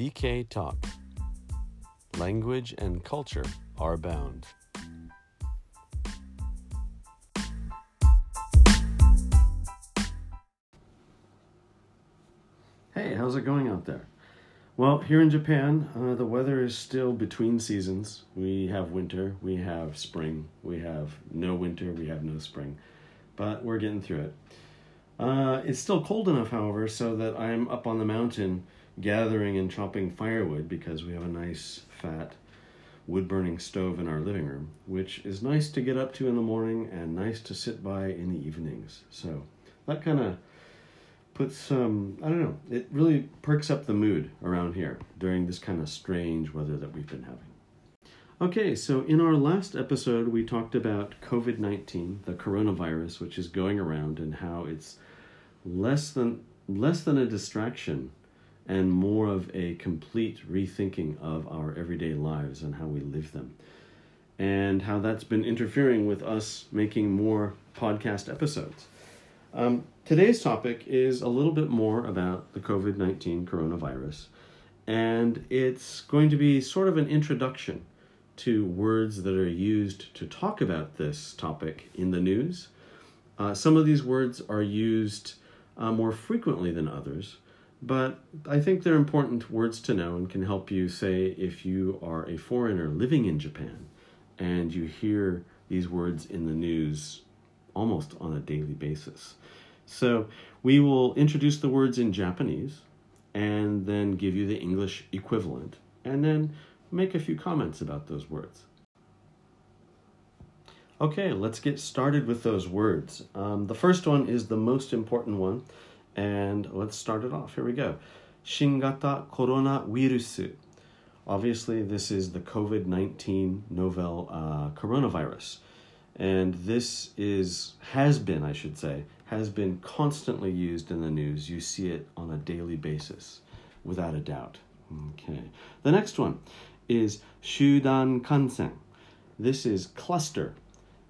DK Talk. Language and culture are bound. Hey, how's it going out there? Well, here in Japan, uh, the weather is still between seasons. We have winter, we have spring, we have no winter, we have no spring, but we're getting through it. Uh, it's still cold enough, however, so that I'm up on the mountain gathering and chopping firewood because we have a nice fat wood burning stove in our living room, which is nice to get up to in the morning and nice to sit by in the evenings. So that kind of puts some, I don't know, it really perks up the mood around here during this kind of strange weather that we've been having. Okay, so in our last episode, we talked about COVID 19, the coronavirus, which is going around, and how it's less than, less than a distraction and more of a complete rethinking of our everyday lives and how we live them. And how that's been interfering with us making more podcast episodes. Um, today's topic is a little bit more about the COVID 19 coronavirus, and it's going to be sort of an introduction to words that are used to talk about this topic in the news. Uh, some of these words are used uh, more frequently than others, but I think they're important words to know and can help you say if you are a foreigner living in Japan and you hear these words in the news almost on a daily basis. So we will introduce the words in Japanese and then give you the English equivalent and then make a few comments about those words. Okay, let's get started with those words. Um, the first one is the most important one, and let's start it off. Here we go. Shingata coronavirus. Obviously, this is the COVID 19 novel uh, coronavirus. And this is, has been, I should say, has been constantly used in the news. You see it on a daily basis, without a doubt. Okay. The next one is Shudan Kansen. This is cluster.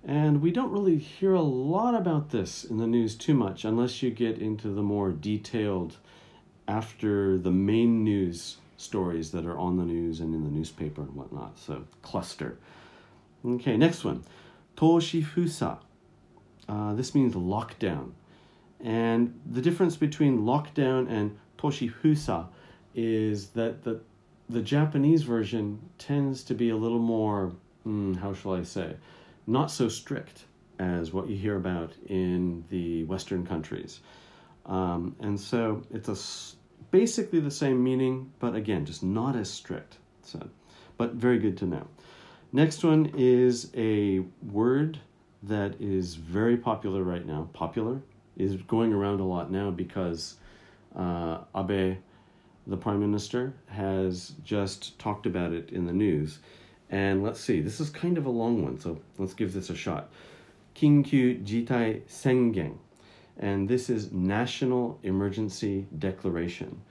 And we don't really hear a lot about this in the news too much unless you get into the more detailed after the main news stories that are on the news and in the newspaper and whatnot. So, cluster. Okay, next one. Toshifusa. Uh, this means lockdown. And the difference between lockdown and toshifusa is that the, the Japanese version tends to be a little more, hmm, how shall I say, not so strict as what you hear about in the Western countries. Um, and so it's a, basically the same meaning, but again, just not as strict. So, but very good to know. Next one is a word that is very popular right now. Popular is going around a lot now because uh, Abe, the prime minister, has just talked about it in the news. And let's see, this is kind of a long one, so let's give this a shot. Kinkyu Jitai Sengen. And this is National Emergency Declaration.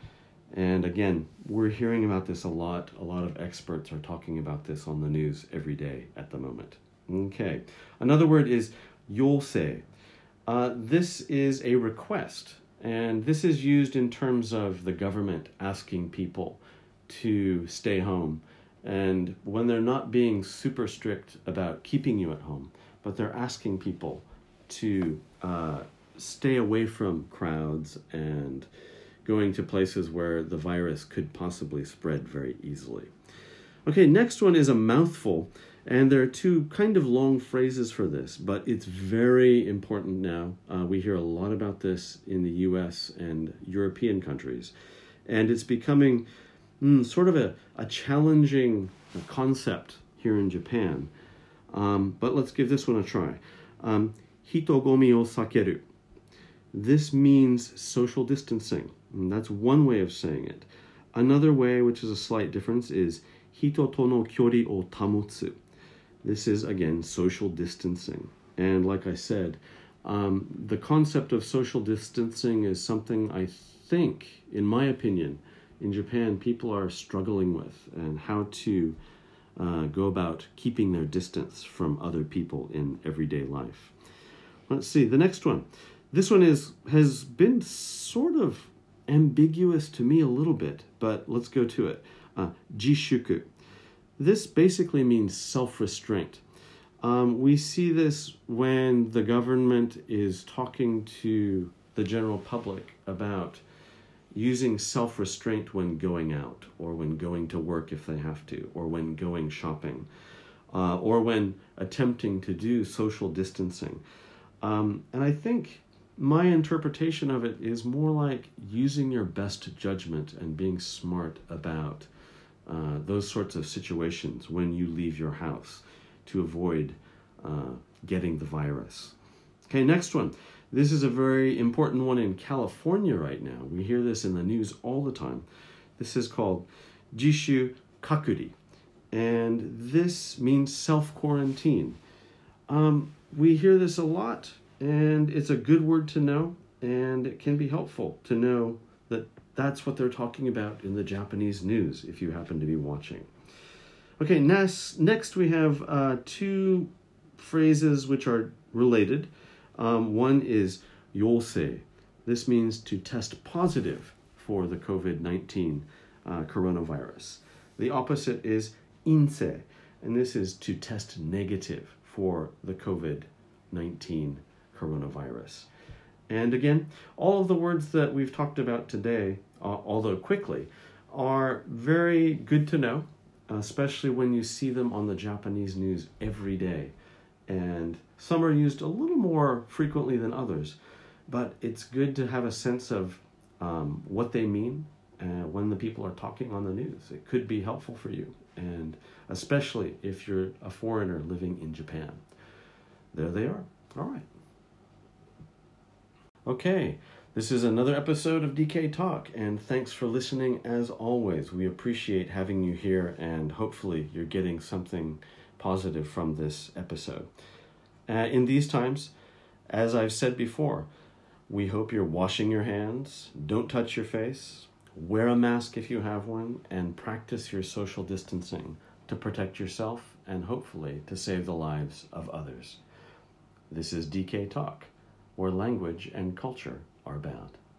And again, we're hearing about this a lot. A lot of experts are talking about this on the news every day at the moment. Okay. Another word is yosei. Uh, this is a request, and this is used in terms of the government asking people to stay home. And when they're not being super strict about keeping you at home, but they're asking people to uh, stay away from crowds and going to places where the virus could possibly spread very easily. Okay, next one is a mouthful, and there are two kind of long phrases for this, but it's very important now. Uh, we hear a lot about this in the US and European countries, and it's becoming mm, sort of a, a challenging concept here in Japan. Um, but let's give this one a try. Um, hitogomi o sakeru. This means social distancing. And that's one way of saying it. Another way, which is a slight difference, is hito to no kyori o tamotsu. This is, again, social distancing. And like I said, um, the concept of social distancing is something I think, in my opinion, in Japan, people are struggling with and how to uh, go about keeping their distance from other people in everyday life. Let's see, the next one. This one is has been sort of ambiguous to me a little bit, but let's go to it. Uh, jishuku. This basically means self restraint. Um, we see this when the government is talking to the general public about using self restraint when going out, or when going to work if they have to, or when going shopping, uh, or when attempting to do social distancing. Um, and I think my interpretation of it is more like using your best judgment and being smart about uh, those sorts of situations when you leave your house to avoid uh, getting the virus. Okay, next one. This is a very important one in California right now. We hear this in the news all the time. This is called Jishu Kakuri, and this means self quarantine. Um, we hear this a lot, and it's a good word to know, and it can be helpful to know that that's what they're talking about in the Japanese news if you happen to be watching. Okay, next, next we have uh, two phrases which are related. Um, one is yosei. This means to test positive for the COVID 19 uh, coronavirus. The opposite is insei, and this is to test negative for the COVID 19 coronavirus. And again, all of the words that we've talked about today, uh, although quickly, are very good to know, especially when you see them on the Japanese news every day. And some are used a little more frequently than others, but it's good to have a sense of um, what they mean uh, when the people are talking on the news. It could be helpful for you, and especially if you're a foreigner living in Japan. There they are. All right. Okay, this is another episode of DK Talk, and thanks for listening as always. We appreciate having you here, and hopefully, you're getting something positive from this episode. Uh, in these times, as I've said before, we hope you're washing your hands, don't touch your face, wear a mask if you have one, and practice your social distancing to protect yourself and hopefully to save the lives of others. This is DK Talk where language and culture are bound.